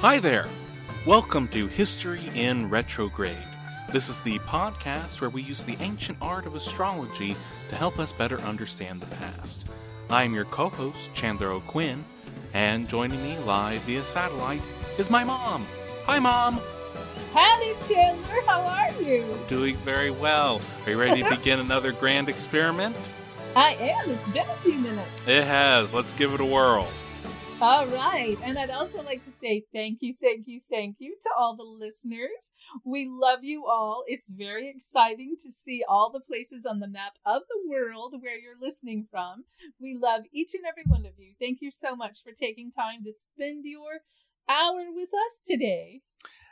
Hi there! Welcome to History in Retrograde. This is the podcast where we use the ancient art of astrology to help us better understand the past. I am your co host, Chandler O'Quinn, and joining me live via satellite is my mom. Hi, Mom! Howdy, Chandler. How are you? Doing very well. Are you ready to begin another grand experiment? I am. It's been a few minutes. It has. Let's give it a whirl. All right. And I'd also like to say thank you, thank you, thank you to all the listeners. We love you all. It's very exciting to see all the places on the map of the world where you're listening from. We love each and every one of you. Thank you so much for taking time to spend your hour with us today.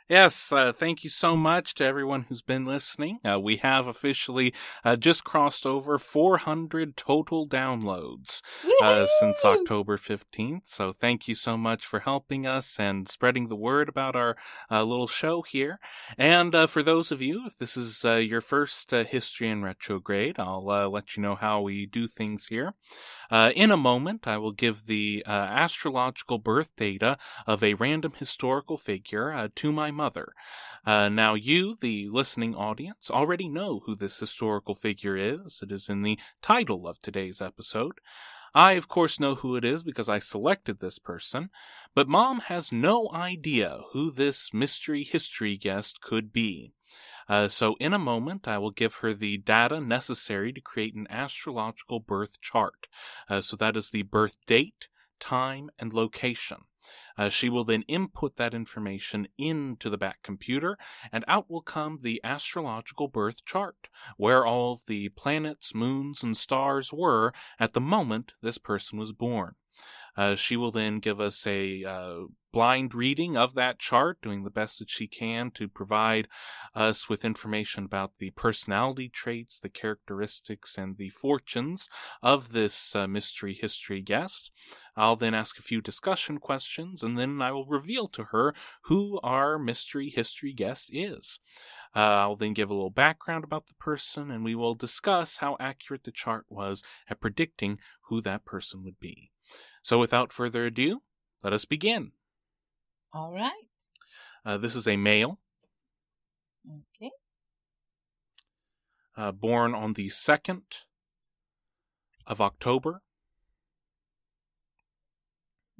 Yes, uh, thank you so much to everyone who's been listening. Uh, we have officially uh, just crossed over 400 total downloads uh, since October 15th. So thank you so much for helping us and spreading the word about our uh, little show here. And uh, for those of you, if this is uh, your first uh, History in Retrograde, I'll uh, let you know how we do things here. Uh, in a moment, I will give the uh, astrological birth data of a random historical figure uh, to my mother. Uh, now, you, the listening audience, already know who this historical figure is. It is in the title of today's episode. I, of course, know who it is because I selected this person, but Mom has no idea who this mystery history guest could be. Uh, so, in a moment, I will give her the data necessary to create an astrological birth chart. Uh, so, that is the birth date, time, and location. Uh, she will then input that information into the back computer, and out will come the astrological birth chart, where all the planets, moons, and stars were at the moment this person was born. Uh, she will then give us a uh, blind reading of that chart, doing the best that she can to provide us with information about the personality traits, the characteristics, and the fortunes of this uh, mystery history guest. I'll then ask a few discussion questions, and then I will reveal to her who our mystery history guest is. Uh, I'll then give a little background about the person, and we will discuss how accurate the chart was at predicting who that person would be. So, without further ado, let us begin. All right. Uh, this is a male, Okay. uh, born on the 2nd of October,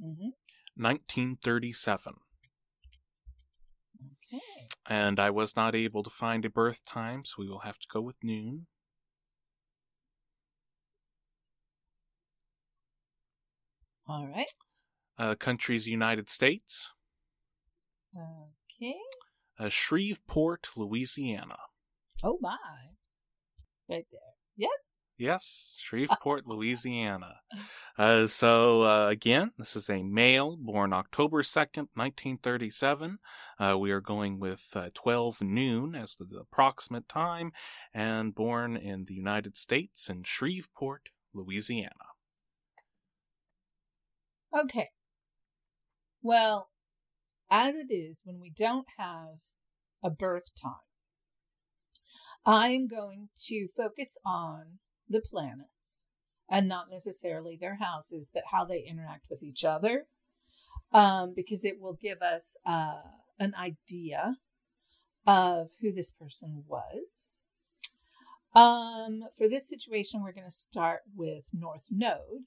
Mm-hmm. 1937. Okay. And I was not able to find a birth time, so we will have to go with noon. All right. Uh, country's United States, Okay. uh, Shreveport, Louisiana. Oh my. Right there. Yes. Yes, Shreveport, Louisiana. Uh, so, uh, again, this is a male born October 2nd, 1937. Uh, we are going with uh, 12 noon as the, the approximate time, and born in the United States in Shreveport, Louisiana. Okay. Well, as it is, when we don't have a birth time, I'm going to focus on the planets and not necessarily their houses, but how they interact with each other, um, because it will give us uh, an idea of who this person was. Um, for this situation, we're going to start with North Node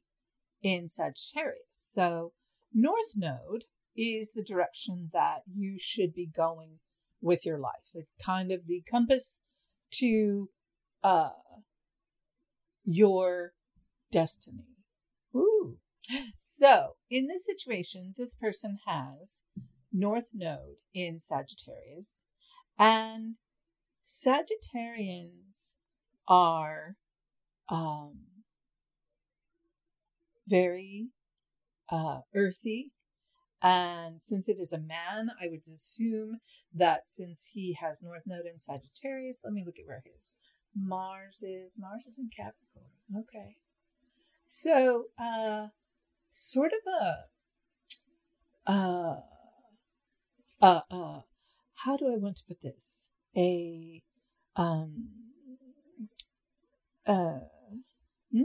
in Sagittarius. So, North Node is the direction that you should be going with your life. It's kind of the compass to uh, your destiny. Ooh. So, in this situation, this person has North Node in Sagittarius, and Sagittarians are um, very uh, earthy. And since it is a man, I would assume that since he has North Node in Sagittarius, let me look at where his Mars is. Mars is in Capricorn. Okay. So, uh, sort of a, uh, uh, uh, how do I want to put this? A, um, uh, mm,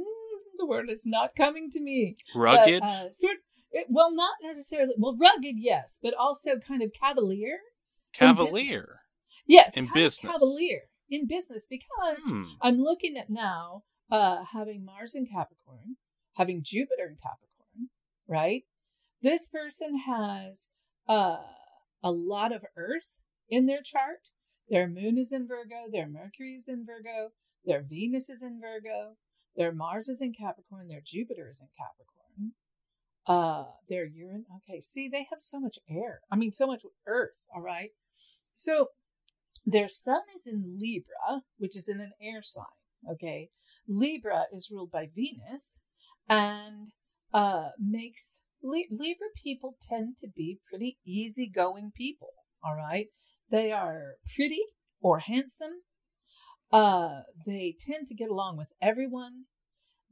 the word is not coming to me. Rugged? But, uh, sort, well, not necessarily, well, rugged, yes, but also kind of cavalier. Cavalier. Yes, in business. Cavalier in business because Hmm. I'm looking at now uh, having Mars in Capricorn, having Jupiter in Capricorn, right? This person has uh, a lot of Earth in their chart. Their moon is in Virgo, their Mercury is in Virgo, their Venus is in Virgo, their Mars is in Capricorn, their Jupiter is in Capricorn. Uh, their urine. Okay, see, they have so much air. I mean, so much Earth. All right. So their sun is in Libra, which is in an air sign. Okay. Libra is ruled by Venus and uh, makes Li- Libra people tend to be pretty easygoing people. All right. They are pretty or handsome. Uh, they tend to get along with everyone.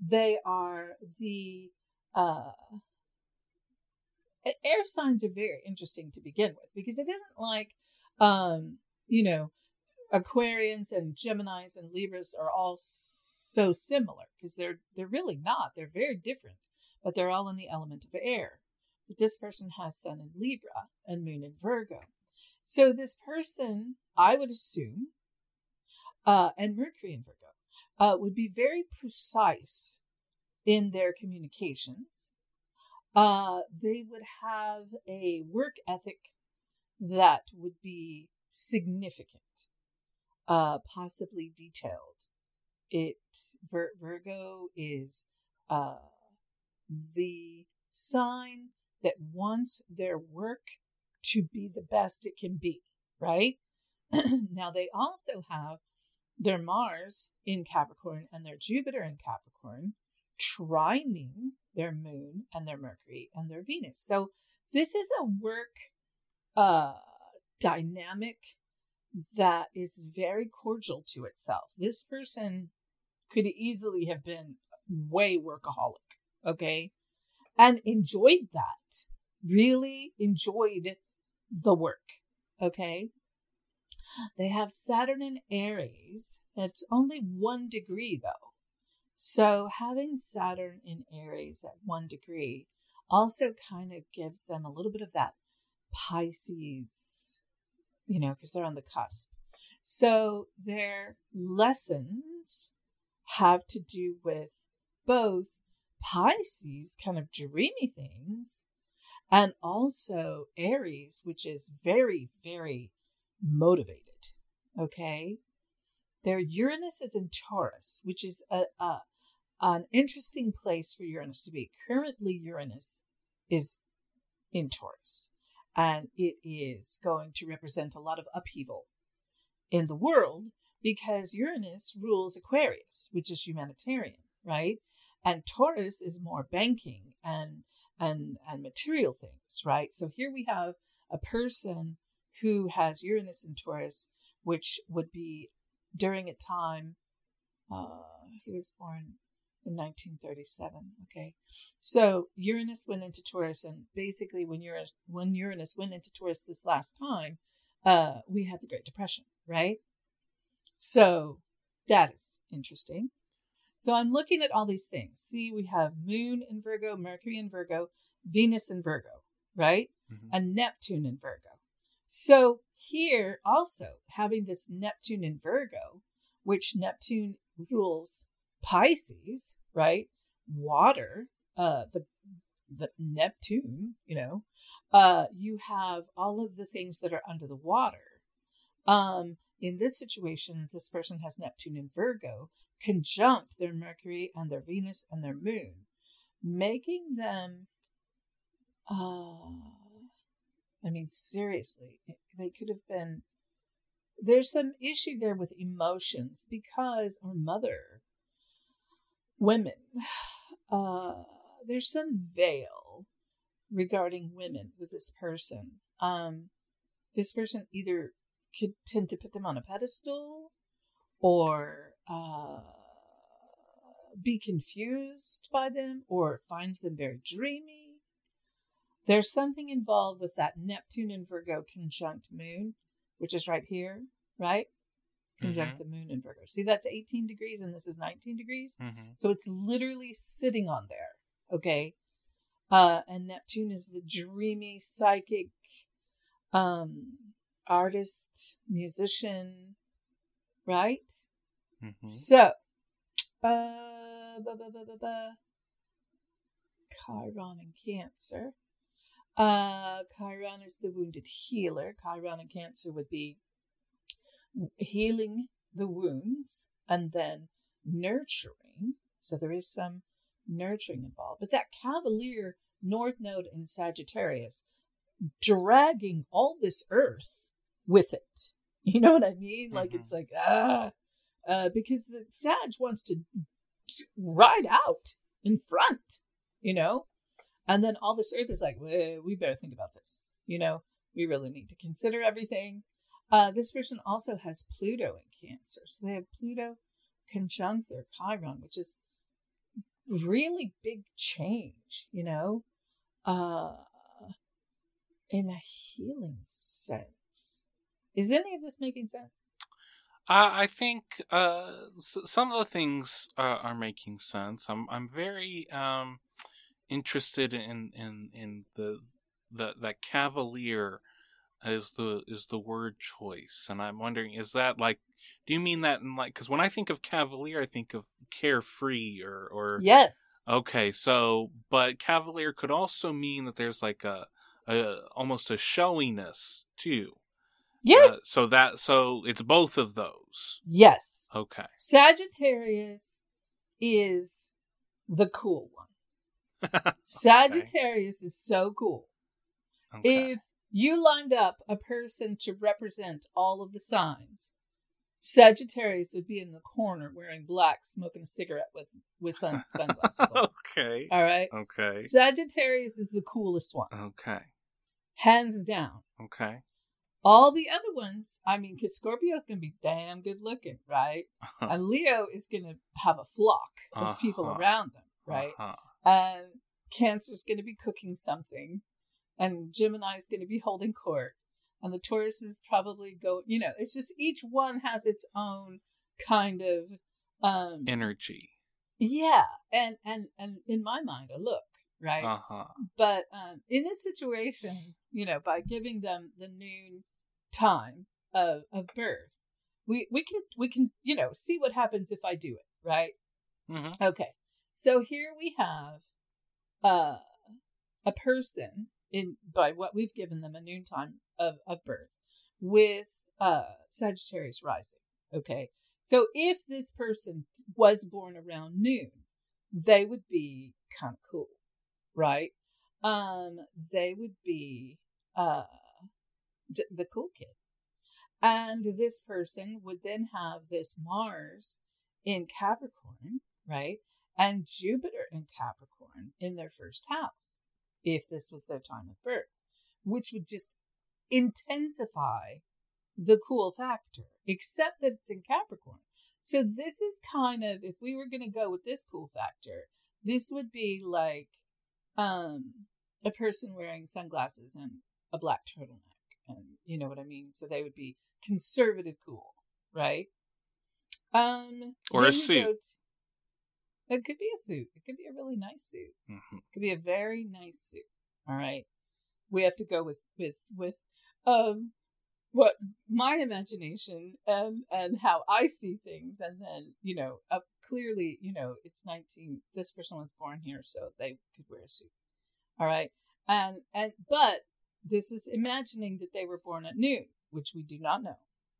They are the uh, air signs are very interesting to begin with because it isn't like um, you know, Aquarians and Geminis and Libras are all so similar because they're they're really not. They're very different, but they're all in the element of air. But this person has Sun in Libra and Moon in Virgo. So this person, I would assume, uh, and Mercury in Virgo, uh, would be very precise in their communications. Uh, they would have a work ethic that would be significant, uh, possibly detailed. It Vir- Virgo is uh, the sign that wants their work to be the best it can be, right? now they also have their Mars in Capricorn and their Jupiter in Capricorn trining their moon and their Mercury and their Venus. So this is a work uh dynamic that is very cordial to itself. This person could easily have been way workaholic, okay? And enjoyed that. Really enjoyed the work, okay? They have Saturn in Aries. It's only one degree though. So having Saturn in Aries at one degree also kind of gives them a little bit of that Pisces, you know, because they're on the cusp. So their lessons have to do with both Pisces, kind of dreamy things, and also Aries, which is very, very motivated. Okay. Their Uranus is in Taurus, which is a, a an interesting place for Uranus to be. Currently, Uranus is in Taurus, and it is going to represent a lot of upheaval in the world because Uranus rules Aquarius, which is humanitarian, right? And Taurus is more banking and and and material things, right? So here we have a person who has Uranus in Taurus, which would be during a time uh, he was born in 1937. Okay, so Uranus went into Taurus, and basically, when Uranus when Uranus went into Taurus this last time, uh, we had the Great Depression, right? So that is interesting. So I'm looking at all these things. See, we have Moon in Virgo, Mercury in Virgo, Venus in Virgo, right? Mhm. And Neptune in Virgo. So here also having this Neptune in Virgo, which Neptune rules Pisces, right? Water, uh, the the Neptune, you know, uh, you have all of the things that are under the water. Um, in this situation, this person has Neptune in Virgo conjunct their Mercury and their Venus and their Moon, making them. Uh, I mean, seriously, they could have been. There's some issue there with emotions because our mother, women, uh, there's some veil regarding women with this person. Um, this person either could tend to put them on a pedestal or uh, be confused by them or finds them very dreamy. There's something involved with that Neptune and Virgo conjunct moon, which is right here, right? Conjunct the moon in Virgo. See, that's 18 degrees and this is 19 degrees. Mhm. So it's literally sitting on there. Okay. Uh, and Neptune is the dreamy, psychic, um, artist, musician, right? Mhm. So, uh. Chiron and Cancer. Uh, Chiron is the wounded healer. Chiron and Cancer would be healing the wounds and then nurturing. So there is some nurturing involved. But that Cavalier North Node in Sagittarius dragging all this earth with it. You know what I mean? Like Mhm. it's like ah, uh, because the Sag wants to ride out in front, you know, and then all this earth is like, "Well, we better think about this. You know, we really need to consider everything. Uh, this person also has Pluto in Cancer, so they have Pluto conjunct their Chiron, which is really big change, you know, uh, in a healing sense. Is any of this making sense? Uh, I think uh, s- some of the things uh, are making sense. I'm I'm very um, interested in in in the the that cavalier is the is the word choice, and I'm wondering is that like do you mean that in like because when I think of cavalier, I think of carefree or or Yes. Okay, so but cavalier could also mean that there's like a, a almost a showiness too. Yes. Uh, so that so it's both of those. yes. Okay. Sagittarius is the cool one. Sagittarius is so cool. okay. If you lined up a person to represent all of the signs, Sagittarius would be in the corner wearing black, smoking a cigarette with with sun, sunglasses on. okay. All right. Okay. Sagittarius is the coolest one, Okay. hands down. Okay. All the other ones, I mean, because Scorpio is going to be damn good looking, right? Uh-huh. And Leo is going to have a flock of people Uh-huh. around them, right? Uh-huh. And Cancer's going to be cooking something, and Gemini is going to be holding court, and the Taurus is probably go. You know, it's just each one has its own kind of, um, Energy. yeah, and and and in my mind, a look, right? Uh huh. But um, in this situation, you know, by giving them the noon time of, of birth, we, we can we can you know see what happens if I do it right. hmm Okay, so here we have uh, a person in by what we've given them a noon time of of birth with uh, Sagittarius rising. Okay, so if this person was born around noon, they would be kind of cool, right? Um, they would be uh, d- the cool kid, and this person would then have this Mars in Capricorn, right? And Jupiter in Capricorn in their first house, if this was their time of birth, which would just intensify the cool factor, except that it's in Capricorn. So this is kind of, if we were going to go with this cool factor, this would be like um, a person wearing sunglasses and a black turtleneck. And you know what I mean? So they would be conservative cool, right? Um, Or a suit. t- it could be a suit. It could be a really nice suit. Mhm. It could be a very nice suit. All right. We have to go with with with um what my imagination and and how I see things, and then you know, uh, clearly, you know, it's nineteen. This person was born here, so they could wear a suit. All right, and and but this is imagining that they were born at noon, which we do not know.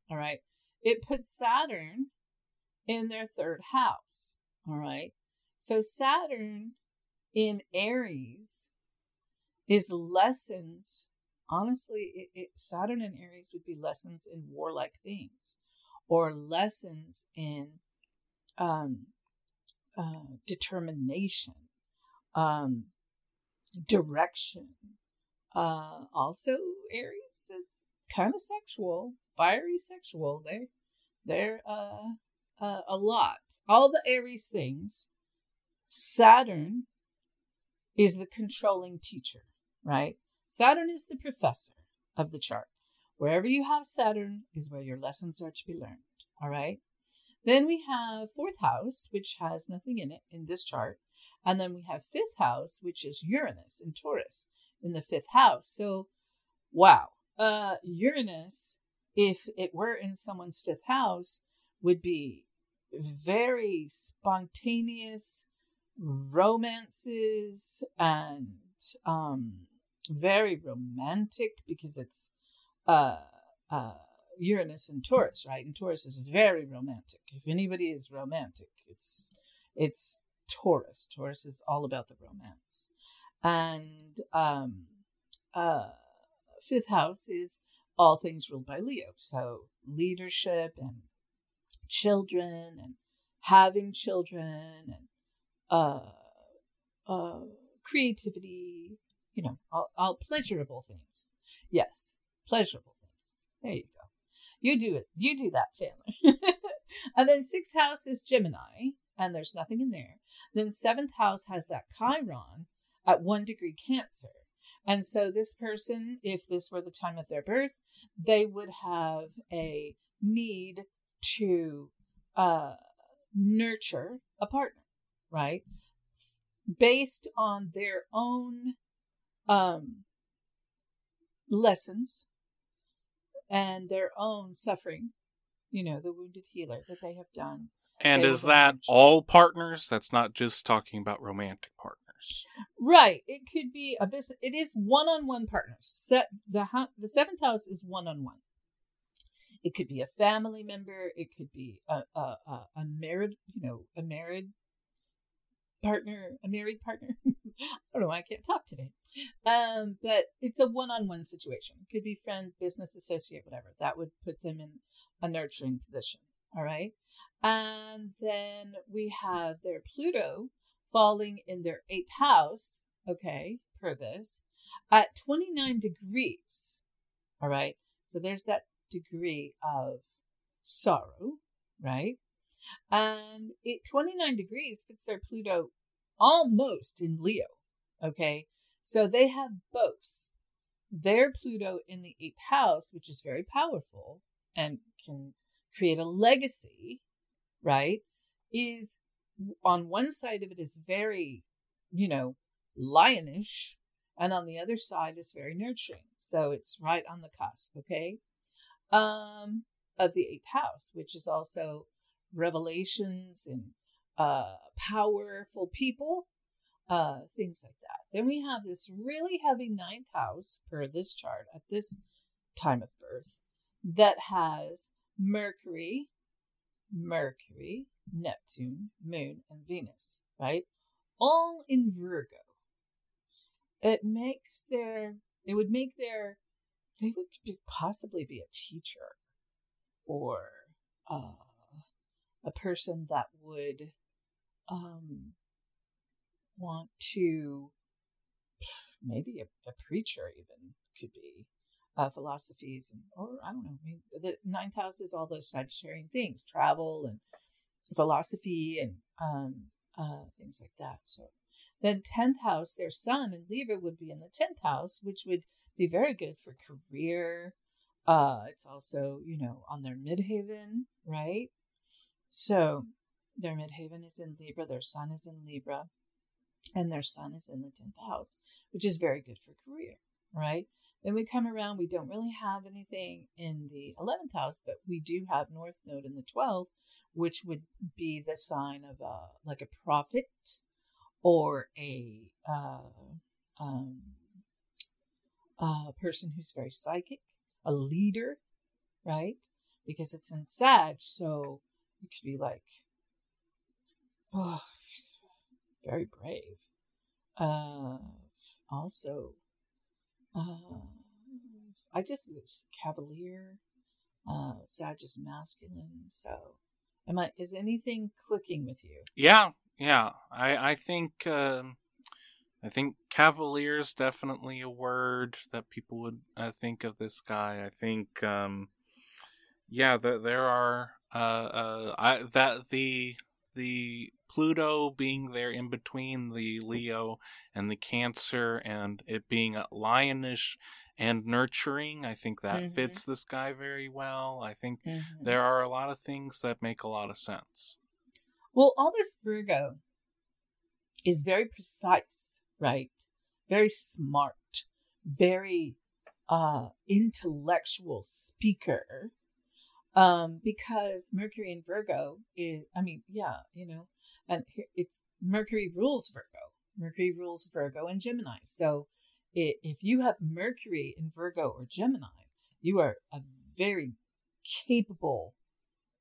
All right, it puts Saturn in their third house. All right, so Saturn in Aries is lessons honestly, it, it, Saturn and Aries would be lessons in warlike things, or lessons in um, uh, determination, um, direction. Uh, also, Aries is kind of sexual, fiery sexual. They're they're uh, uh, a lot. All the Aries things. Saturn is the controlling teacher, right? Saturn is the professor of the chart. Wherever you have Saturn is where your lessons are to be learned. All right. Then we have fourth house, which has nothing in it in this chart. And then we have fifth house, which is Uranus and Taurus in the fifth house. So, wow. Uh, Uranus, if it were in someone's fifth house, would be very spontaneous romances and um very romantic because it's uh uh Uranus and Taurus, right? And Taurus is very romantic. If anybody is romantic, it's it's Taurus. Taurus is all about the romance. And um uh fifth house is all things ruled by Leo. So leadership and children and having children and uh uh creativity, you know, all, all pleasurable things. Yes, pleasurable things. There you go. You do it. You do that, Chandler. and then sixth house is Gemini, and there's nothing in there. Then seventh house has that Chiron at one degree Cancer. And so this person, if this were the time of their birth, they would have a need to uh, nurture a partner, right? Based on their own um, lessons and their own suffering, you know, the wounded healer that they have done. And They is that all partners? That's not just talking about romantic partners. Right. It could be a business. It is one-on-one partners. Set the the seventh house is one-on-one. It could be a family member. It could be a a, a, a married, you know, a married partner, a married partner. I don't know. why I can't talk today. Um, but it's a one-on-one situation. It could be friend, business associate, whatever. That would put them in a nurturing position. All right. And then we have their Pluto falling in their eighth house, okay, per this, at 29 degrees. All right. So there's that degree of sorrow, right? And it 29 degrees fits their Pluto almost in Leo, okay? So they have both their Pluto in the eighth house, which is very powerful and can create a legacy, right? Is on one side of it is very, you know, lionish, and on the other side is very nurturing. So it's right on the cusp, okay? Um, of the eighth house, which is also revelations and uh powerful people, uh, things like that. Then we have this really heavy ninth house per this chart at this time of birth that has Mercury, Mercury, Neptune, Moon, and Venus, right? All in Virgo. It makes their, it would make their, they would be, possibly be a teacher or uh, a person that would um, want to, maybe a, a preacher even could be uh, philosophies and or I don't know. I mean, the ninth house is all those Sagittarian things, travel and philosophy and um, uh, things like that. So then tenth house, their sun and Libra would be in the tenth house, which would be very good for career. Uh, it's also you know on their midheaven, right? So their midheaven is in Libra, their sun is in Libra, and their sun is in the 10th house, which is very good for career, right? Then we come around, we don't really have anything in the 11th house, but we do have North Node in the 12th, which would be the sign of a, like a prophet or a, uh, um, a person who's very psychic, a leader, right? Because it's in Sag, so it could be like, oh, very brave. Uh, also, uh, I just cavalier. Uh, Sag is masculine. So, am I? Is anything clicking with you? Yeah, yeah. I I think um, I think cavalier is definitely a word that people would uh, think of this guy. I think um, yeah, there there are uh, uh I that the the Pluto being there in between the Leo and the Cancer and it being lionish and nurturing. I think that mm-hmm. fits this guy very well. I think mm-hmm. there are a lot of things that make a lot of sense. Well, all this Virgo is very precise, right? Very smart, very uh intellectual speaker um because mercury in virgo is i mean yeah you know and it's Mercury rules Virgo. Mercury rules Virgo and Gemini. So if you have Mercury in Virgo or Gemini, you are a very capable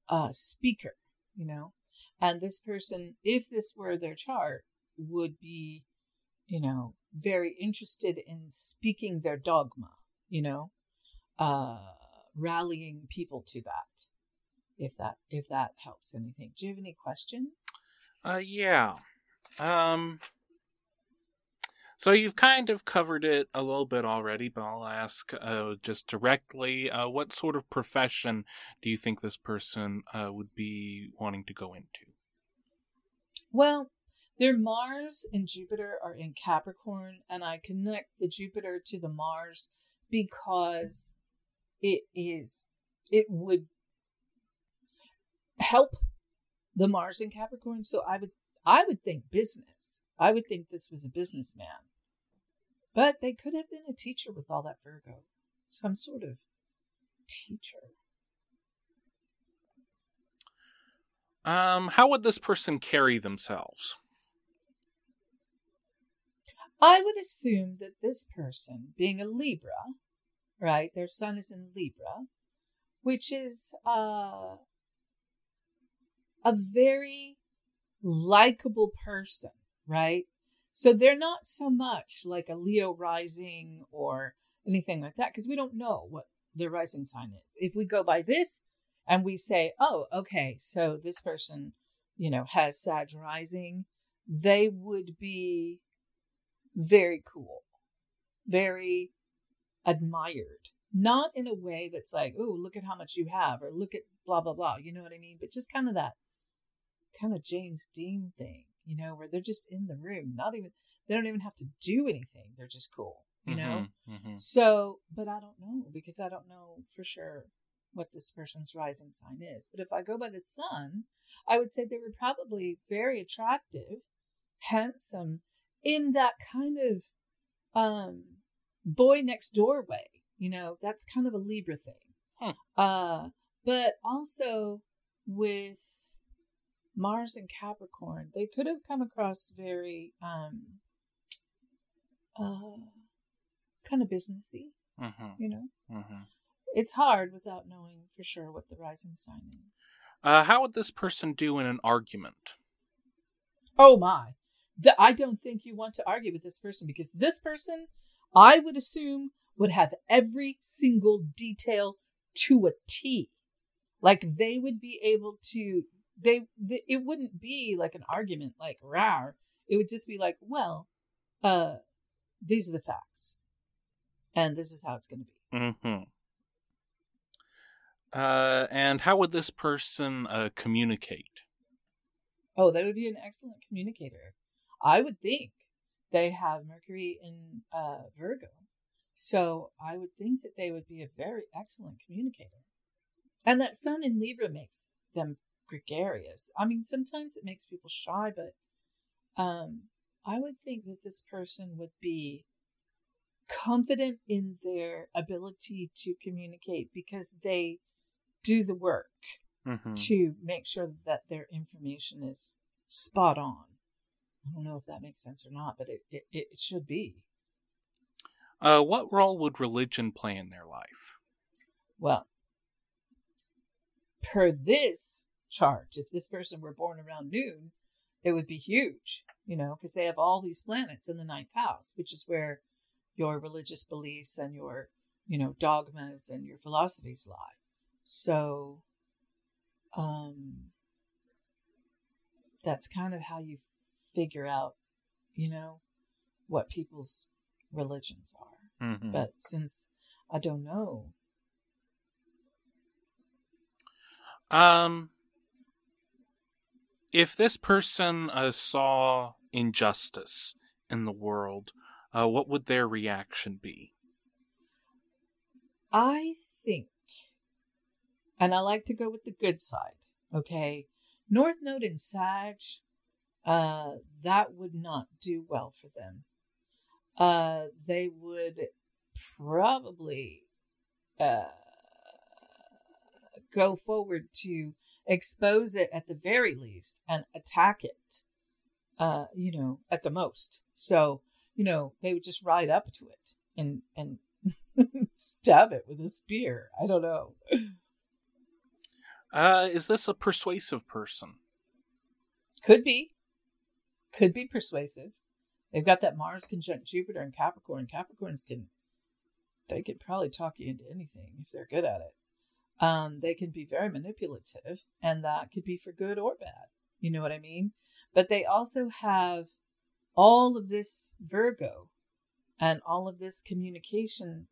uh, speaker, you know. And this person, if this were their chart, would be, you know, very interested in speaking their dogma, you know, uh, rallying people to that. If that if that helps anything. Do you have any questions? Uh, yeah. Um, so you've kind of covered it a little bit already, but I'll ask uh, just directly: uh, what sort of profession do you think this person uh, would be wanting to go into? Well, their Mars and Jupiter are in Capricorn, and I connect the Jupiter to the Mars because it is it would help the Mars in Capricorn. So I would I would think business. I would think this was a businessman. But they could have been a teacher with all that Virgo. Some sort of teacher. Um, how would this person carry themselves? I would assume that this person, being a Libra, right, their sun is in Libra, which is uh, a very likable person, right? So they're not so much like a Leo rising or anything like that because we don't know what their rising sign is. If we go by this and we say, oh, okay, so this person, you know, has Sag rising, they would be very cool, very admired. Not in a way that's like, oh, look at how much you have, or look at blah, blah, blah. You know what I mean? But just kind of that kind of James Dean thing, you know, where they're just in the room, not even, they don't even have to do anything. They're just cool, you know? Mm-hmm, mm-hmm. So, but I don't know because I don't know for sure what this person's rising sign is. But if I go by the sun, I would say they were probably very attractive, handsome, in that kind of um boy next door way. You know, that's kind of a Libra thing. Huh. Uh, but also with Mars and Capricorn, they could have come across very um uh kind of businessy. Mm-hmm. You know? Mm-hmm. It's hard without knowing for sure what the rising sign is. Uh, how would this person do in an argument? Oh my. I don't think you want to argue with this person because this person, I would assume, would have every single detail to a T. Like they would be able to they, they it wouldn't be like an argument like rar. It would just be like, well, uh, these are the facts, and this is how it's going to be. Mm-hmm. Uh, and how would this person uh, communicate? Oh, they would be an excellent communicator. I would think they have Mercury in uh, Virgo, so I would think that they would be a very excellent communicator. And that Sun in Libra makes them gregarious. I mean, sometimes it makes people shy, but um, I would think that this person would be confident in their ability to communicate because they do the work mm-hmm. to make sure that their information is spot on. I don't know if that makes sense or not, but it, it, it should be. Uh, what role would religion play in their life? Well, per this chart, if this person were born around noon, it would be huge, you know, because they have all these planets in the ninth house, which is where your religious beliefs and your, you know, dogmas and your philosophies lie. So, um, that's kind of how you figure out, you know, what people's religions are. Mm-hmm. But since I don't know, um, if this person uh, saw injustice in the world, uh, what would their reaction be? I think, and I like to go with the good side, okay? North Node and Sag, uh, that would not do well for them. Uh, they would probably uh, go forward to expose it at the very least and attack it, uh, you know, at the most. So, you know, they would just ride up to it and, and stab it with a spear. I don't know. Uh, is this a persuasive person? Could be. Could be persuasive. They've got that Mars conjunct Jupiter and Capricorn. Capricorns can, they can probably talk you into anything if they're good at it. Um, they can be very manipulative, and that could be for good or bad. You know what I mean? But they also have all of this Virgo and all of this communication.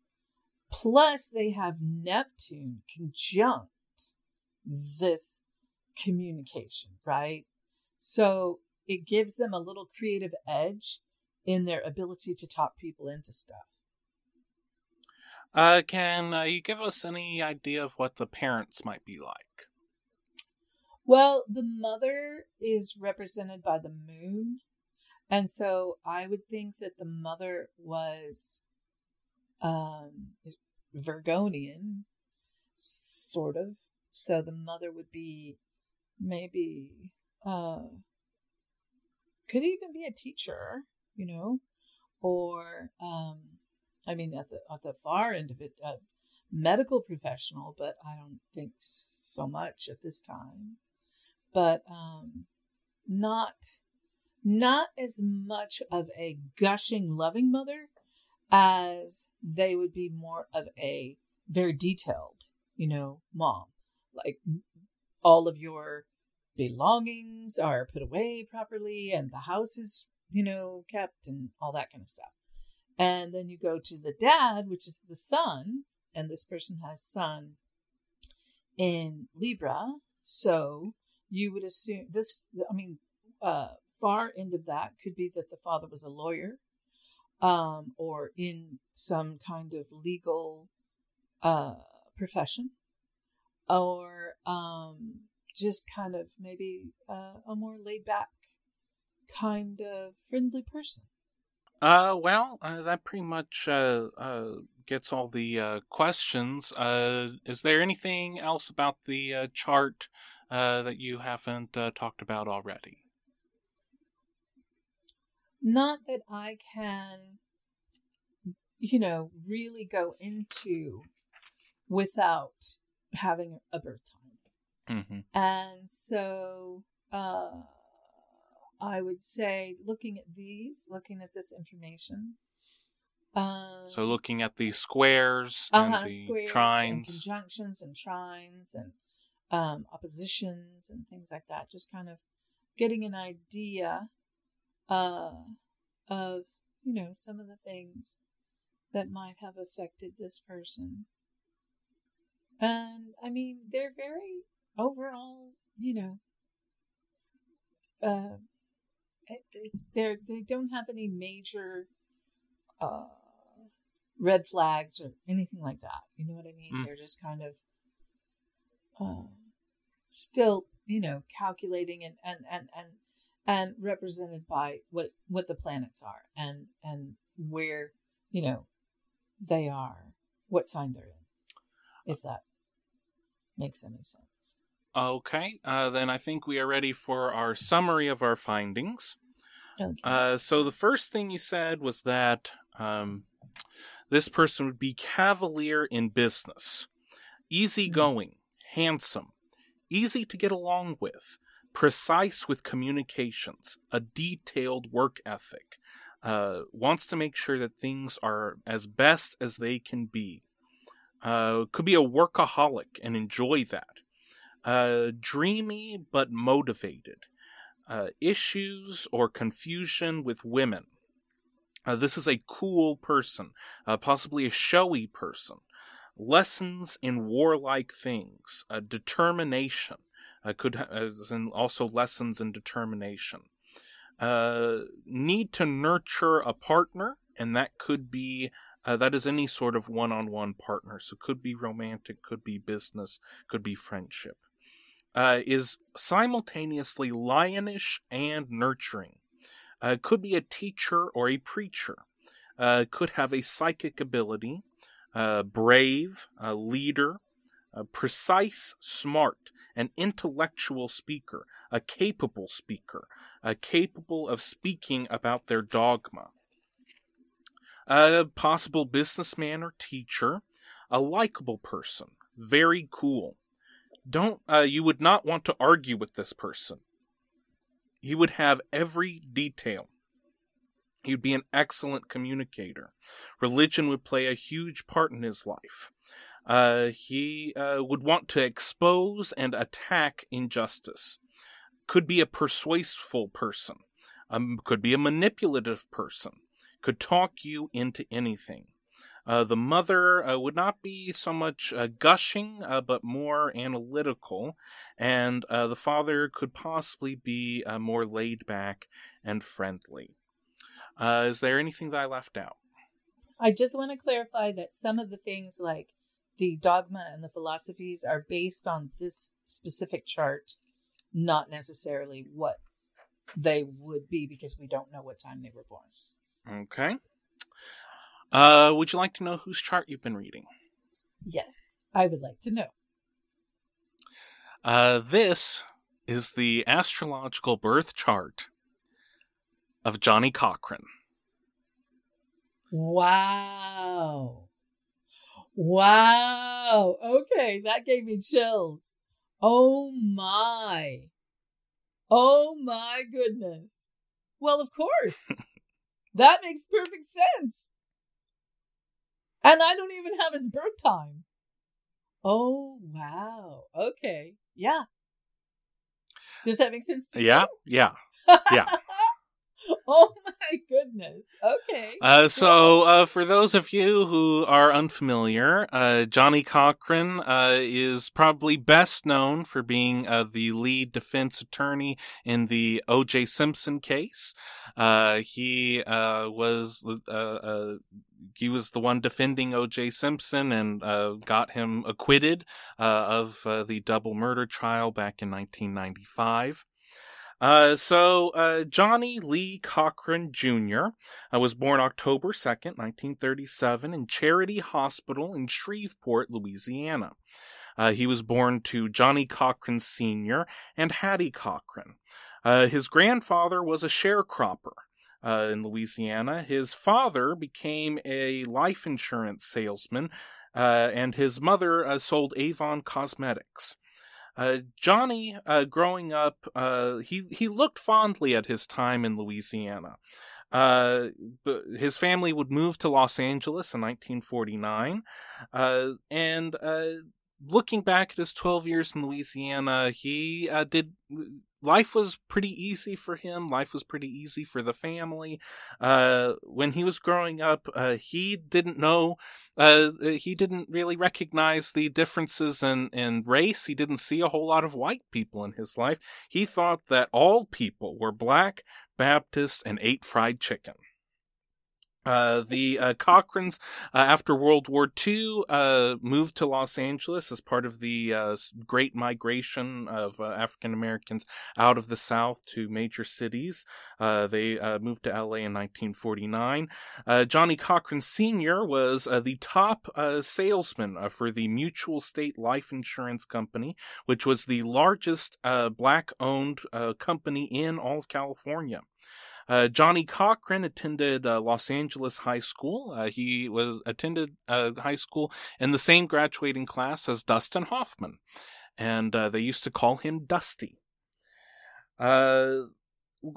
Plus, they have Neptune conjunct this communication, right? So it gives them a little creative edge in their ability to talk people into stuff. Uh, can uh, you give us any idea of what the parents might be like? Well, the mother is represented by the moon. And so I would think that the mother was um, Virgonian, sort of. So the mother would be maybe, uh, could even be a teacher, you know, or, um, I mean, at the, at the far end of it, a medical professional, but I don't think so much at this time. But, um, not, not as much of a gushing, loving mother as they would be more of a very detailed, you know, mom like all of your belongings are put away properly and the house is, you know, kept and all that kind of stuff. And then you go to the dad, which is the sun, and this person has sun in Libra. So you would assume this, I mean, uh, far end of that could be that the father was a lawyer um, or in some kind of legal uh, profession or um, just kind of maybe uh, a more laid back kind of friendly person? Uh, well, uh, that pretty much uh, uh, gets all the uh, questions. Uh, is there anything else about the uh, chart uh, that you haven't uh, talked about already? Not that I can, you know, really go into without having a birth time. Mm-hmm. And so uh, I would say, looking at these, looking at this information. Um, so looking at the squares uh-huh, and the squares trines, and conjunctions and trines and um, oppositions and things like that. Just kind of getting an idea uh, of you know some of the things that might have affected this person. And I mean, they're very overall, you know, uh, it, it's they're they don't have any major uh, red flags or anything like that. You know what I mean? Mm. They're just kind of uh, still you know, calculating and and and and and represented by what what the planets are and and where you know they are, what sign they're in, if that makes any sense. Okay, uh, then I think we are ready for our summary of our findings. Okay. Uh, so the first thing you said was that um, this person would be cavalier in business, easygoing, handsome, easy to get along with, precise with communications, a detailed work ethic, uh, wants to make sure that things are as best as they can be. Uh, could be a workaholic and enjoy that. Uh, dreamy but motivated. Uh, issues or confusion with women. Uh, this is a cool person, uh, possibly a showy person. Lessons in warlike things, uh, determination, uh, could and also lessons in determination. Need to nurture a partner, and that could be uh, that is any sort of one-on-one partner. So could be romantic, could be business, could be friendship. Uh, is simultaneously lionish and nurturing. Uh, could be a teacher or a preacher. Uh, could have a psychic ability. Uh, brave, a leader, a precise, smart, an intellectual speaker, a capable speaker, a capable of speaking about their dogma. A possible businessman or teacher, a likable person, very cool. Don't uh, you would not want to argue with this person. He would have every detail. He'd be an excellent communicator. Religion would play a huge part in his life. Uh, he uh, would want to expose and attack injustice. Could be a persuasive person. Um, could be a manipulative person. Could talk you into anything. Uh, the mother uh, would not be so much uh, gushing, uh, but more analytical, and uh, the father could possibly be uh, more laid back and friendly. is there anything that I left out? I just want to clarify that some of the things like the dogma and the philosophies are based on this specific chart, not necessarily what they would be because we don't know what time they were born. Okay. Uh, would you like to know whose chart you've been reading? Yes, I would like to know. Uh, this is the astrological birth chart of Johnnie Cochran. Wow. Wow. Okay, that gave me chills. Oh my. Oh my goodness. Well, of course. that makes perfect sense. And I don't even have his birth time. Oh, wow. Okay. Yeah. Does that make sense to you? Yeah, yeah, yeah. oh my goodness. Okay. Uh, so, uh, for those of you who are unfamiliar, uh, Johnnie Cochran uh, is probably best known for being uh, the lead defense attorney in the O.J. Simpson case. Uh, he was he was the one defending O.J. Simpson and got him acquitted of the double murder trial back in 1995. Uh, so, uh, Johnnie Lee Cochran Jr. Uh, was born October 2nd, 1937, in Charity Hospital in Shreveport, Louisiana. Uh, he was born to Johnnie Cochran Sr. and Hattie Cochran. Uh, his grandfather was a sharecropper. Uh, in Louisiana. His father became a life insurance salesman, and his mother sold Avon Cosmetics. Uh, Johnnie, uh, growing up, uh, he he looked fondly at his time in Louisiana. Uh, his family would move to Los Angeles in 1949, uh, and looking back at his 12 years in Louisiana, he did life was pretty easy for him. Life was pretty easy for the family. Uh, when he was growing up, uh, he didn't know, uh, he didn't really recognize the differences in, in race. He didn't see a whole lot of white people in his life. He thought that all people were black, Baptist, and ate fried chicken. Uh, the uh, Cochrans, uh, after World War II, uh, moved to Los Angeles as part of the uh, Great Migration of uh, African Americans out of the South to major cities. they moved to LA in 1949. Johnnie Cochran Sr. was the top salesman for the Mutual State Life Insurance Company, which was the largest black owned company in all of California. Uh, Johnnie Cochran attended uh, Los Angeles High School. Uh, he was attended uh, high school in the same graduating class as Dustin Hoffman, and uh, they used to call him Dusty.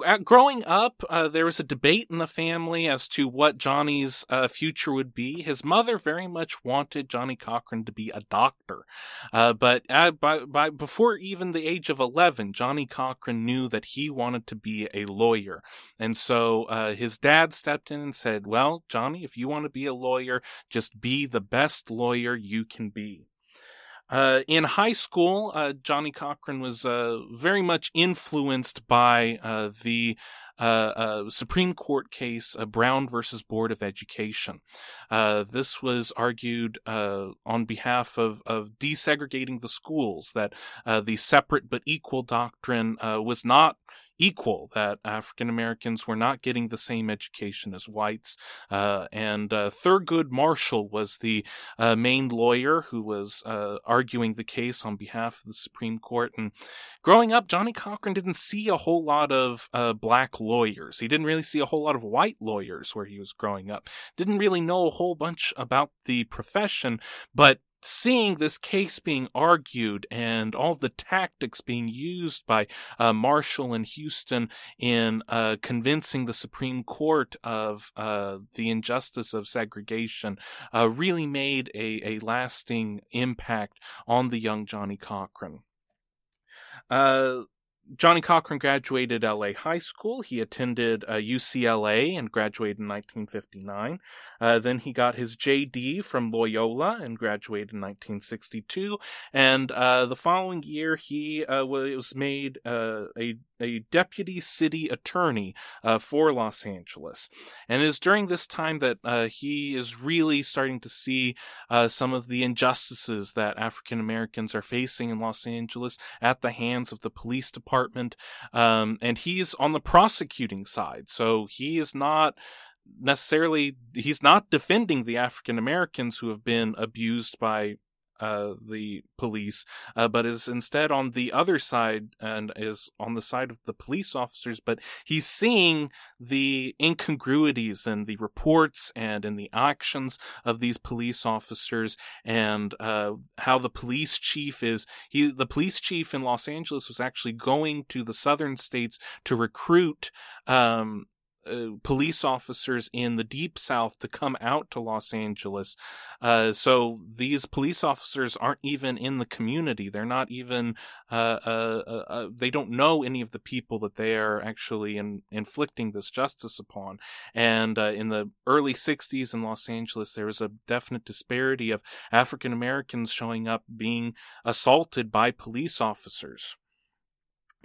Uh, growing up, uh, there was a debate in the family as to what Johnnie's uh, future would be. His mother very much wanted Johnnie Cochran to be a doctor, uh, but by, by before even the age of eleven, Johnnie Cochran knew that he wanted to be a lawyer, and so uh, his dad stepped in and said, "Well, Johnnie, if you want to be a lawyer, just be the best lawyer you can be." Uh, in high school, uh, Johnnie Cochran was uh, very much influenced by uh, the uh, uh, Supreme Court case, Brown versus Board of Education. this was argued on behalf of, of desegregating the schools, that the separate but equal doctrine was not equal, that African Americans were not getting the same education as whites. Uh, and uh, Thurgood Marshall was the uh, main lawyer who was uh, arguing the case on behalf of the Supreme Court. And growing up, Johnnie Cochran didn't see a whole lot of uh, black lawyers. He didn't really see a whole lot of white lawyers where he was growing up. Didn't really know a whole bunch about the profession, but seeing this case being argued and all the tactics being used by uh, Marshall and Houston in uh, convincing the Supreme Court of uh, the injustice of segregation uh, really made a, a lasting impact on the young Johnnie Cochran. Uh, Johnnie Cochran graduated LA High School. He attended uh, UCLA and graduated in 1959. Uh, then he got his JD from Loyola and graduated in 1962. And uh, the following year, he uh, was made uh, a a deputy city attorney uh, for Los Angeles. And it is during this time that uh, he is really starting to see uh, some of the injustices that African Americans are facing in Los Angeles at the hands of the police department. Um, and he's on the prosecuting side. So he is not necessarily he's not defending the African Americans who have been abused by uh, the police, uh, but is instead on the other side and is on the side of the police officers. But he's seeing the incongruities in the reports and in the actions of these police officers, and uh, how the police chief is. He, the police chief in Los Angeles, was actually going to the southern states to recruit um, uh, police officers in the deep south to come out to Los Angeles. Uh, so these police officers aren't even in the community. They're not even, uh, uh, uh, they don't know any of the people that they are actually in, inflicting this justice upon. And in the early 60s in Los Angeles, there was a definite disparity of African Americans showing up being assaulted by police officers.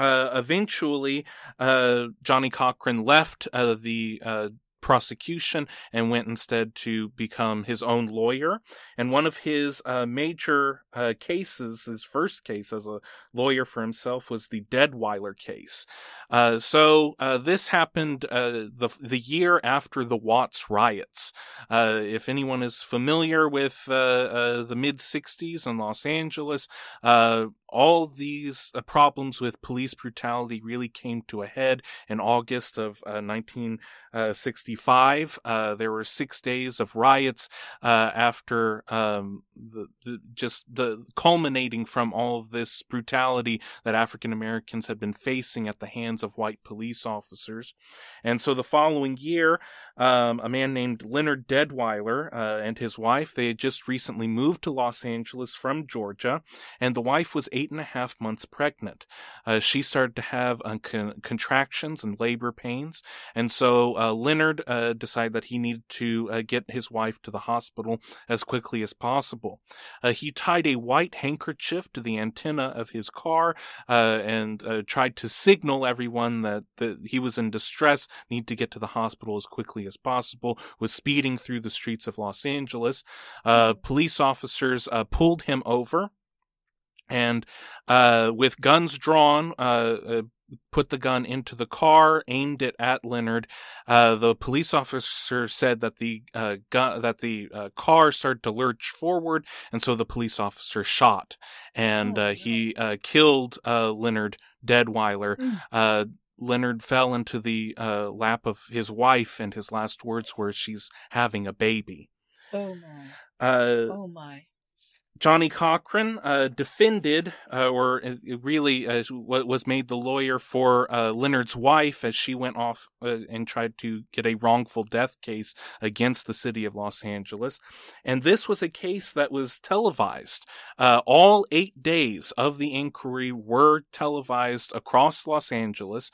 Uh, eventually, uh, Johnnie Cochran left uh, the prosecution and went instead to become his own lawyer. And one of his uh, major uh, cases, his first case as a lawyer for himself, was the Deadwyler case. Uh, so uh, this happened uh, the the year after the Watts riots. Uh, if anyone is familiar with the mid '60s in Los Angeles, all these uh, problems with police brutality really came to a head in August of uh, 1965. Uh, there were six days of riots uh, after um, the, the, just the culminating from all of this brutality that African Americans had been facing at the hands of white police officers. And so the following year, um, a man named Leonard Deadwyler uh, and his wife, they had just recently moved to Los Angeles from Georgia, and the wife was eight and a half months pregnant. Uh, she started to have con- contractions and labor pains, and so uh, Leonard Uh, decided that he needed to uh, get his wife to the hospital as quickly as possible. Uh, he tied a white handkerchief to the antenna of his car uh, and uh, tried to signal everyone that, he was in distress, need to get to the hospital as quickly as possible, was speeding through the streets of Los Angeles. police officers pulled him over and uh, with guns drawn, uh, uh, put the gun into the car, aimed it at Leonard. Uh, the police officer said that the uh, gun, that the uh, car started to lurch forward, and so the police officer shot, and oh, he killed Leonard Deadwyler. Mm. Leonard fell into the lap of his wife, and his last words were, "She's having a baby." Oh my! oh my! Johnnie Cochran uh, defended, uh, or uh, really uh, was made the lawyer for uh, Leonard's wife as she went off uh, and tried to get a wrongful death case against the city of Los Angeles. And this was a case that was televised. all eight days of the inquiry were televised across Los Angeles.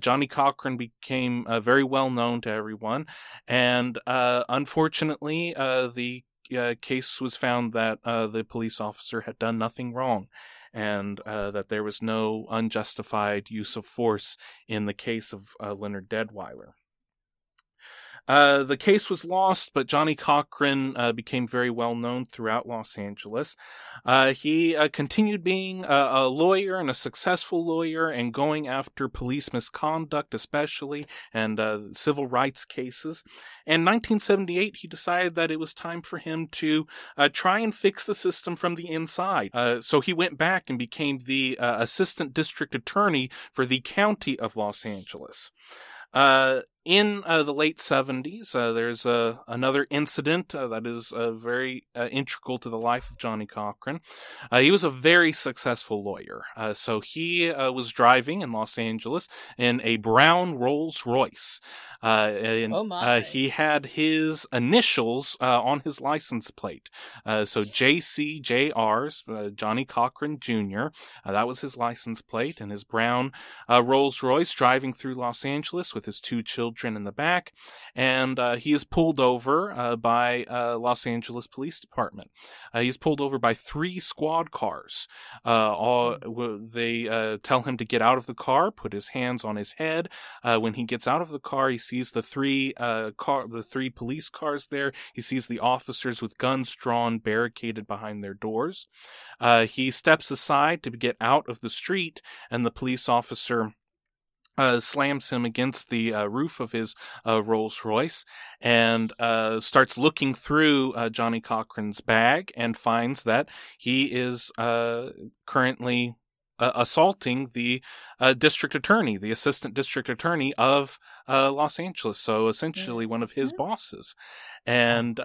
Johnnie Cochran became very well known to everyone. And unfortunately, the uh, case was found that uh, the police officer had done nothing wrong and uh, that there was no unjustified use of force in the case of uh, Leonard Deadwyler. Uh, the case was lost, but Johnnie Cochran uh, became very well known throughout Los Angeles. Uh, he uh, continued being a, a, lawyer and a successful lawyer and going after police misconduct, especially, and uh, civil rights cases. In 1978, he decided that it was time for him to try and fix the system from the inside. so he went back and became the assistant district attorney for the county of Los Angeles. Uh, in uh, the late 70s, uh, there's uh, another incident uh, that is uh, very uh, integral to the life of Johnnie Cochran. he was a very successful lawyer. so he was driving in Los Angeles in a brown Rolls Royce. and, oh my. he had his initials on his license plate. so JCJR's, Johnnie Cochran Jr., that was his license plate, and his brown Rolls Royce driving through Los Angeles with his two children in the back, and uh, he is pulled over uh, by uh, Los Angeles Police Department. Uh, he's pulled over by three squad cars. Uh, all they tell him to get out of the car, put his hands on his head. when he gets out of the car, he sees the three car, the three police cars there. He sees the officers with guns drawn, barricaded behind their doors. he steps aside to get out of the street, and the police officer uh, slams him against the uh, roof of his uh, Rolls Royce and uh, starts looking through uh, Johnnie Cochran's bag and finds that he is uh, currently assaulting the district attorney, the assistant district attorney of Los Angeles. So essentially, one of his bosses. And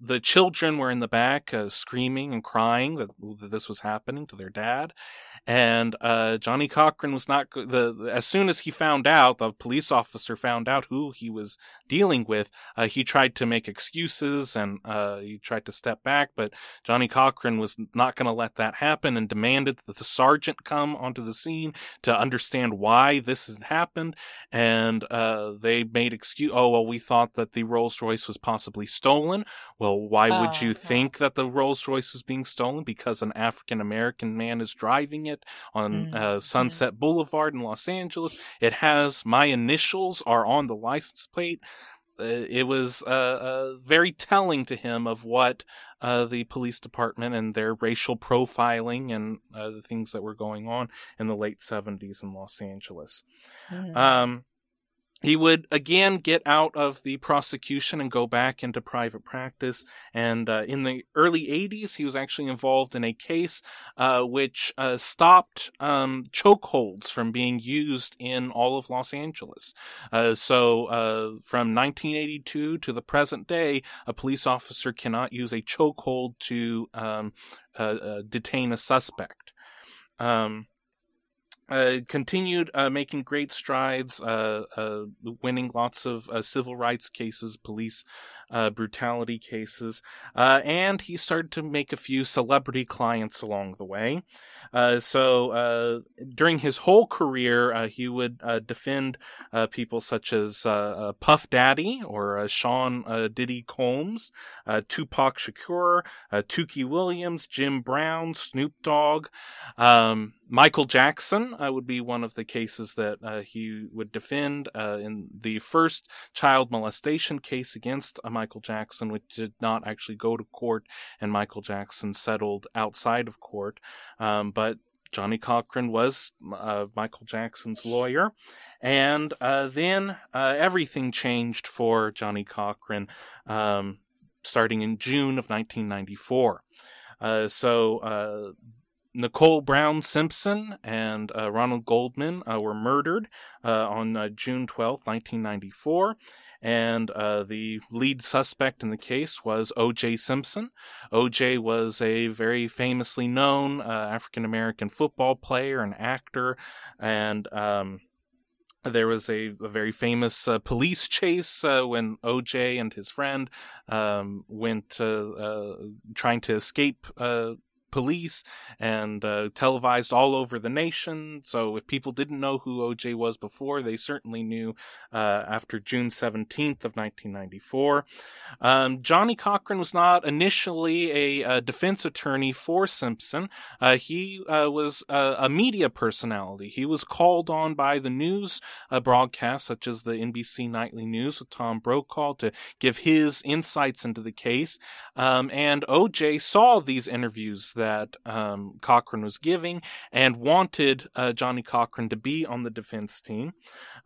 the children were in the back screaming and crying that, that this was happening to their dad and uh, Johnnie Cochran was not the. As soon as he found out, the police officer found out who he was dealing with. Uh, he tried to make excuses and uh, he tried to step back, but johnnie Cochran was not going to let that happen and demanded that the sergeant come onto the scene to understand why this had happened. And uh, they made excuse. Oh well, we thought that the Rolls Royce was possibly stolen. Well, why would you oh, think that the Rolls Royce was being stolen? Because an African American man is driving it on mm-hmm. uh, Sunset Boulevard in Los Angeles. It has my initials are on the license plate. Uh, it was uh, uh, very telling to him of what uh, the police department and their racial profiling and uh, the things that were going on in the late 70s in Los Angeles. Mm-hmm. Um, he would again get out of the prosecution and go back into private practice. And uh, in the early 80s, he was actually involved in a case uh, which uh, stopped um, chokeholds from being used in all of Los Angeles. Uh, so uh, from 1982 to the present day, a police officer cannot use a chokehold to um, uh, detain a suspect. Um, uh, continued uh, making great strides, uh, uh winning lots of uh, civil rights cases, police uh, brutality cases, and he started to make a few celebrity clients along the way. so during his whole career, he would defend people such as Puff Daddy or Sean Diddy Combs, Tupac Shakur, Tookie Williams, Jim Brown, Snoop Dogg. Um, Michael Jackson uh, would be one of the cases that uh, he would defend uh, in the first child molestation case against uh, Michael Jackson, which did not actually go to court, and Michael Jackson settled outside of court. Um, but Johnnie Cochran was uh, Michael Jackson's lawyer. And uh, then everything changed for Johnnie Cochran um, starting in June of 1994. Uh, so uh, Nicole Brown Simpson and uh, Ronald Goldman uh, were murdered uh, on uh, June 12, 1994. And uh, the lead suspect in the case was O.J. Simpson. O.J. was a very famously known uh, African American football player and actor. And um, there was a, a very famous uh, police chase uh, when OJ and his friend um, went uh, trying to escape police and uh, televised all over the nation. So if people didn't know who OJ was before, they certainly knew uh, after June 17th of 1994. Um, Johnnie Cochran was not initially a, a defense attorney for Simpson. Uh, he uh, was a, media personality. He was called on by the news uh, broadcasts, such as the NBC Nightly News with Tom Brokaw, to give his insights into the case. Um, and OJ saw these interviews that um, Cochran was giving and wanted uh, Johnnie Cochran to be on the defense team.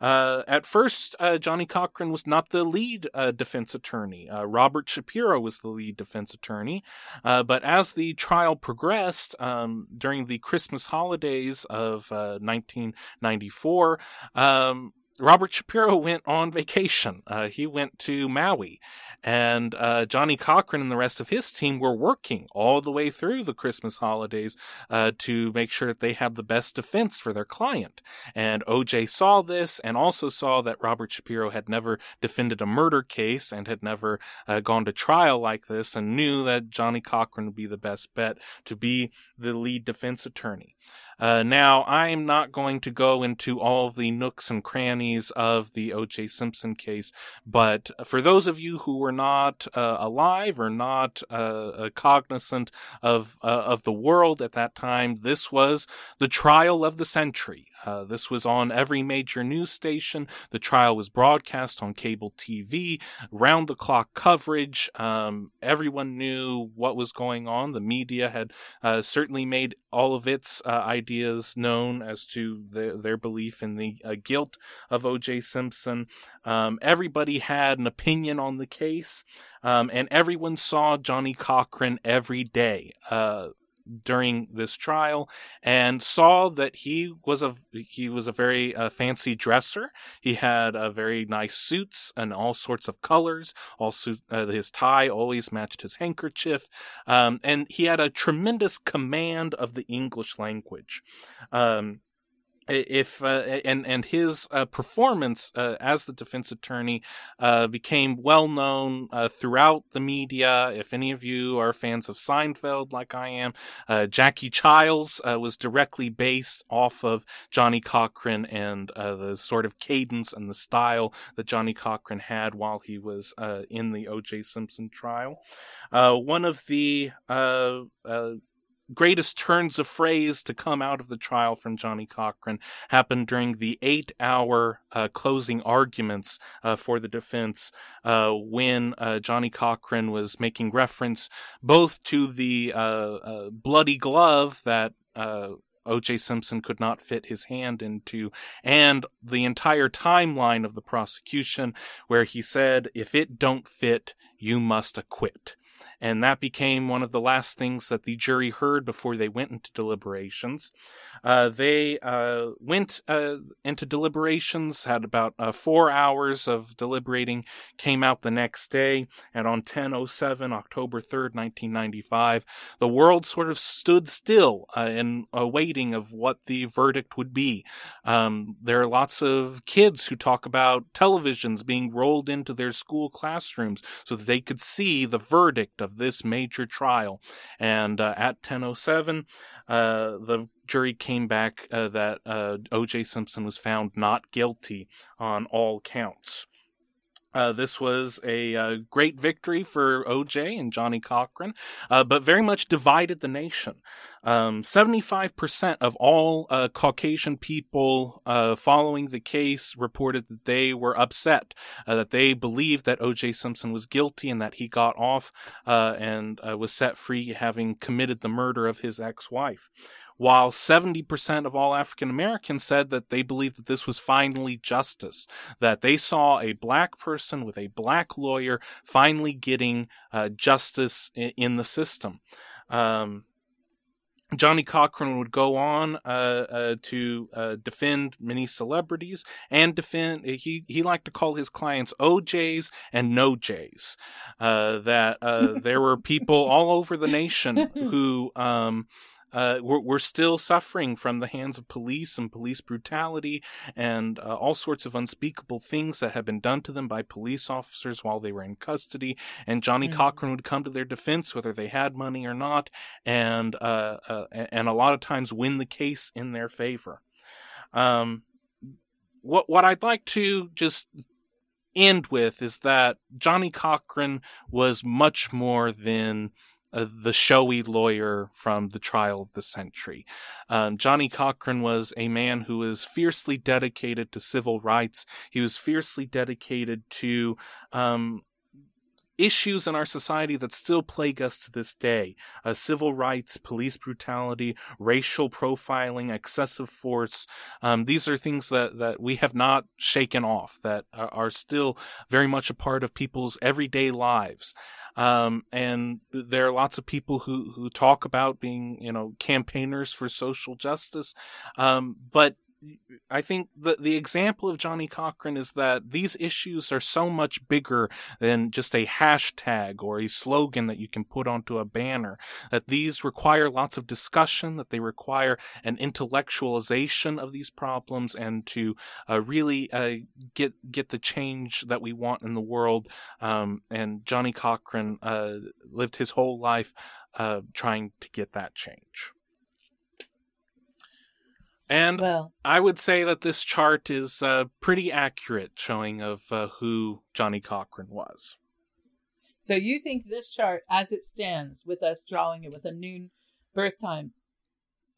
Uh, at first, uh, Johnnie Cochran was not the lead uh, defense attorney. Uh, Robert Shapiro was the lead defense attorney. Uh, but as the trial progressed um, during the Christmas holidays of 1994, um, Robert Shapiro went on vacation. Uh, he went to Maui, and uh, Johnnie Cochran and the rest of his team were working all the way through the Christmas holidays uh, to make sure that they have the best defense for their client. And OJ saw this and also saw that Robert Shapiro had never defended a murder case and had never uh, gone to trial like this, and knew that Johnnie Cochran would be the best bet to be the lead defense attorney. Uh, now, I'm not going to go into all the nooks and crannies of the O.J. Simpson case, but for those of you who were not uh, alive or not uh, uh cognizant of uh, of the world at that time, this was the trial of the century. This was on every major news station. The trial was broadcast on cable TV, round the clock coverage. Um, everyone knew what was going on. The media had certainly made all of its uh, ideas known as to the, their belief in the uh, guilt of O.J. Simpson. Um, everybody had an opinion on the case, um, and everyone saw Johnnie Cochran every day. Uh, during this trial and saw that he was a he was a very uh, fancy dresser. He had uh, very nice suits and all sorts of colors. Also, uh, his tie always matched his handkerchief, um, and he had a tremendous command of the English language. Um, if uh, and and his uh, performance uh, as the defense attorney uh, became well known uh, throughout the media. If any of you are fans of Seinfeld, like I am, uh, Jackie Chiles was directly based off of Johnnie Cochran and the sort of cadence and the style that Johnnie Cochran had while he was in the O.J. Simpson trial. one of the greatest turns of phrase to come out of the trial from Johnnie Cochran happened during the eight hour uh, closing arguments uh, for the defense uh, when uh, Johnnie Cochran was making reference both to the uh, uh, bloody glove that O.J. Simpson could not fit his hand into, and the entire timeline of the prosecution, where he said, if it don't fit, you must acquit. And that became one of the last things that the jury heard before they went into deliberations. Uh, they uh, went uh, into deliberations, had about uh, four hours of deliberating, came out the next day, and on 10:07, October 3rd, 1995, the world sort of stood still uh, in awaiting of what the verdict would be. Um, there are lots of kids who talk about televisions being rolled into their school classrooms so that they could see the verdict of this major trial. And uh, at 10:07, uh, the jury came back uh, that uh, O.J. Simpson was found not guilty on all counts. Uh, this was a uh, great victory for OJ and Johnnie Cochran, uh, but very much divided the nation. Um, 75% of all uh, Caucasian people uh, following the case reported that they were upset, that they believed that OJ Simpson was guilty and that he got off and was set free having committed the murder of his ex wife while 70% of all African Americans said that they believed that this was finally justice, that they saw a black person with a black lawyer finally getting uh, justice in, in, the system. Um, Johnnie Cochran would go on uh, uh, to uh, defend many celebrities and defend. He he liked to call his clients OJs and no J's. Uh, that uh, there were people all over the nation who um, uh, we're, we're, still suffering from the hands of police and police brutality and uh, all sorts of unspeakable things that have been done to them by police officers while they were in custody. And Johnnie mm-hmm. Cochran would come to their defense, whether they had money or not, and uh, uh and a lot of times win the case in their favor. Um, what what I'd like to just end with is that Johnnie Cochran was much more than uh, the showy lawyer from the trial of the century. Um, Johnnie Cochran was a man who was fiercely dedicated to civil rights. He was fiercely dedicated to um, issues in our society that still plague us to this day uh, civil rights, police brutality, racial profiling, excessive force. Um, these are things that, that we have not shaken off, that are, still very much a part of people's everyday lives. Um, and there are lots of people who, who talk about being, you know, campaigners for social justice. Um, but I think the the example of Johnnie Cochran is that these issues are so much bigger than just a hashtag or a slogan that you can put onto a banner. That these require lots of discussion, that they require an intellectualization of these problems, and to uh, really uh, get get the change that we want in the world. Um, and Johnnie Cochran uh, lived his whole life uh, trying to get that change. And well, I would say that this chart is uh, pretty accurate, showing of uh, who Johnnie Cochran was. So you think this chart, as it stands, with us drawing it with a noon birth time,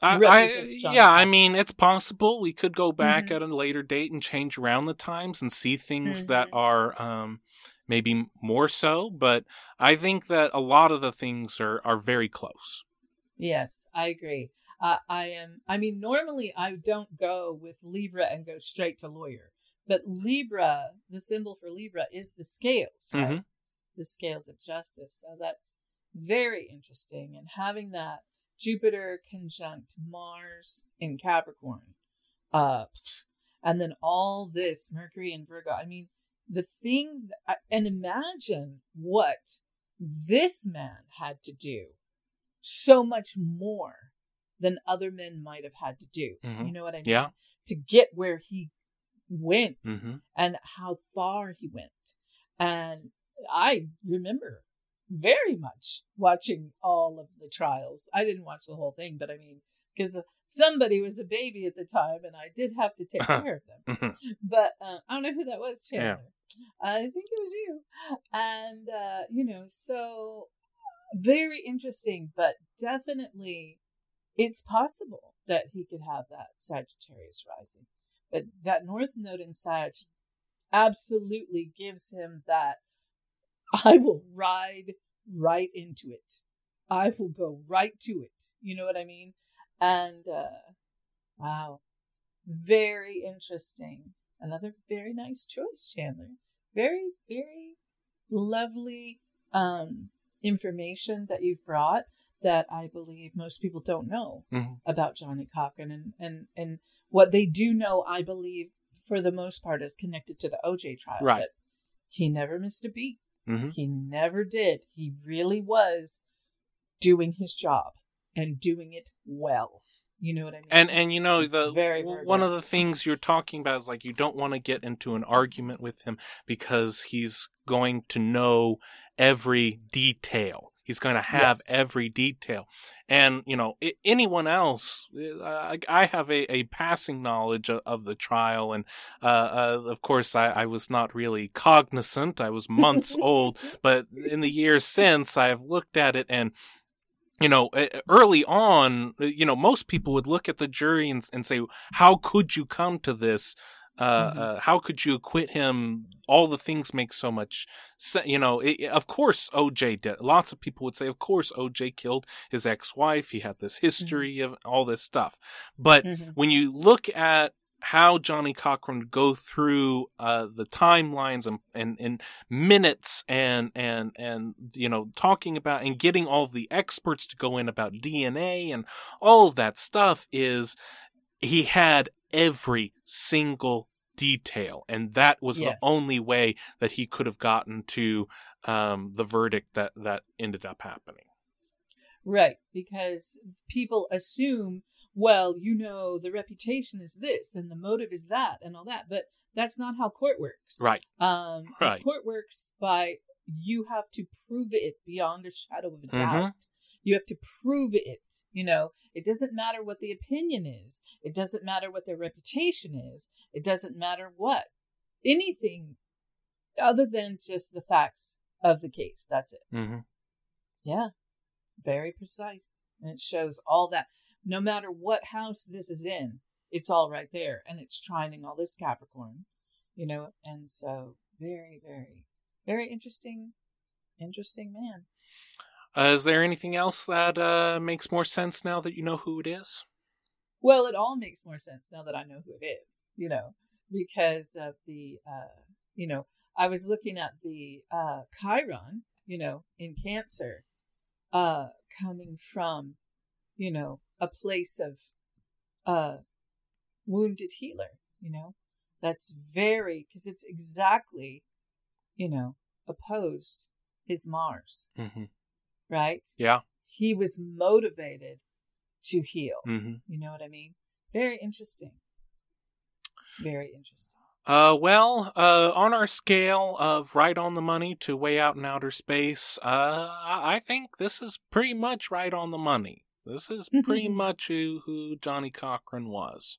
I, I, yeah, I mean, it's possible we could go back mm-hmm. at a later date and change around the times and see things mm-hmm. that are um, maybe more so, but I think that a lot of the things are, are very close. Yes, I agree. Uh, I am, I mean, normally I don't go with Libra and go straight to lawyer, but Libra, the symbol for Libra is the scales, right? Mm-hmm. The scales of justice. So that's very interesting. And having that Jupiter conjunct Mars in Capricorn, uh, and then all this Mercury and Virgo. I mean, the thing, that, and imagine what this man had to do so much more than other men might have had to do. Mm-hmm. You know what I mean? Yeah. To get where he went mm-hmm. and how far he went. And I remember very much watching all of the trials. I didn't watch the whole thing, but I mean, because somebody was a baby at the time and I did have to take care of them. Mm-hmm. But uh, I don't know who that was, Chandler. Yeah. I think it was you. And, uh, you know, so very interesting, but definitely it's possible that he could have that Sagittarius rising. But that North Node in Sag absolutely gives him that I will ride right into it. I will go right to it. You know what I mean? And uh wow. Very interesting. Another very nice choice, Chandler. Very, very lovely um information that you've brought that I believe most people don't know Mhm. about Johnnie Cochran and, and, and what they do know, I believe for the most part is connected to the OJ trial. Right. But he never missed a beat. Mhm. He never did. He really was doing his job and doing it well. You know what I mean? And and you know It's the very, very one of the things you're talking about is like you don't want to get into an argument with him because he's going to know every detail. He's going to have Yes. every detail. And you know anyone else, uh, I, I have a, a passing knowledge of, the trial, and uh, uh, of course I, I was not really cognizant. I was months old, but in the years since, I have looked at it and you know, early on, uh, you know, most people would look at the jury and, and say, "How could you come to this? Uh, Mhm. uh, how could you acquit him? All the things make so much sense." You know, it, of course, OJ did. Lots of people would say, "Of course, OJ killed his ex-wife. He had this history of all this stuff." But Mhm. when you look at how Johnnie Cochran would go through uh, the timelines and, and, and minutes and and and you know talking about and getting all the experts to go in about DNA and all of that stuff is he had every single detail and that was Yes. the only way that he could have gotten to um, the verdict that that ended up happening. Right, because people assume, well, you know, the reputation is this and the motive is that and all that, but that's not how court works. Right. Um, Right. court works by you have to prove it beyond a shadow of a Mhm. doubt. You have to prove it. You know, it doesn't matter what the opinion is. It doesn't matter what their reputation is. It doesn't matter what anything other than just the facts of the case. That's it. hmm Yeah, very precise. And it shows all that. No matter what house this is in, it's all right there. And it's trining all this Capricorn, you know, and so very, very, very interesting, interesting man. Uh, is there anything else that uh, makes more sense now that you know who it is? Well, it all makes more sense now that I know who it is, you know, because of the, uh, you know, I was looking at the uh, Chiron, you know, in Cancer, uh, coming from, you know, a place of uh, wounded healer, you know, that's very, because it's exactly, you know, opposed his Mars, Mm-hmm. Right? Yeah. He was motivated to heal. Mm-hmm. You know what I mean? Very interesting. Very interesting. Uh, well, uh, on our scale of right on the money to way out in outer space, uh, I think this is pretty much right on the money. This is pretty much who, who Johnnie Cochran was.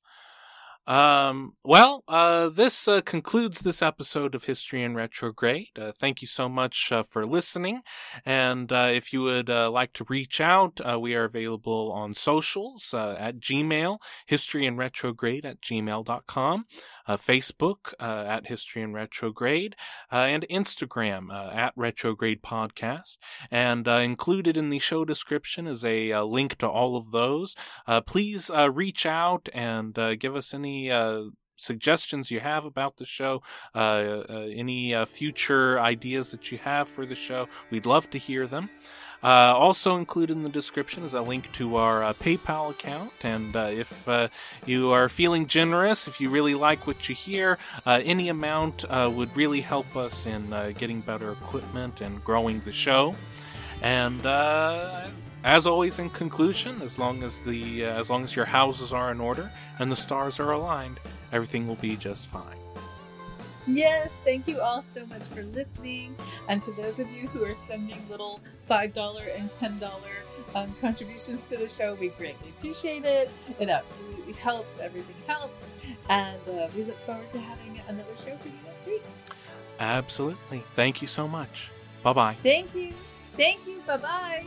Um, well, uh, this uh, concludes this episode of History in Retrograde. Uh, thank you so much uh, for listening. And uh, if you would uh, like to reach out, we are available on socials at Gmail, history in retrograde at gmail.com, uh, Facebook uh, at History and Retrograde, uh, and Instagram uh, at Retrograde Podcast. And uh, included in the show description is a, link to all of those. Please reach out and give us any suggestions you have about the show, uh, uh, any uh, future ideas that you have for the show. We'd love to hear them. Uh, also included in the description is a link to our uh, PayPal account, and uh, if uh, you are feeling generous, if you really like what you hear, uh, any amount uh, would really help us in getting better equipment and growing the show. And as always, in conclusion, as long as the as long as your houses are in order and the stars are aligned, everything will be just fine. Yes, thank you all so much for listening. And to those of you who are sending little $5 and $10 um, contributions to the show, we greatly appreciate it. It absolutely helps. Everything helps. And uh, we look forward to having another show for you next week. Absolutely. Thank you so much. Bye bye. Thank you. Thank you. Bye bye.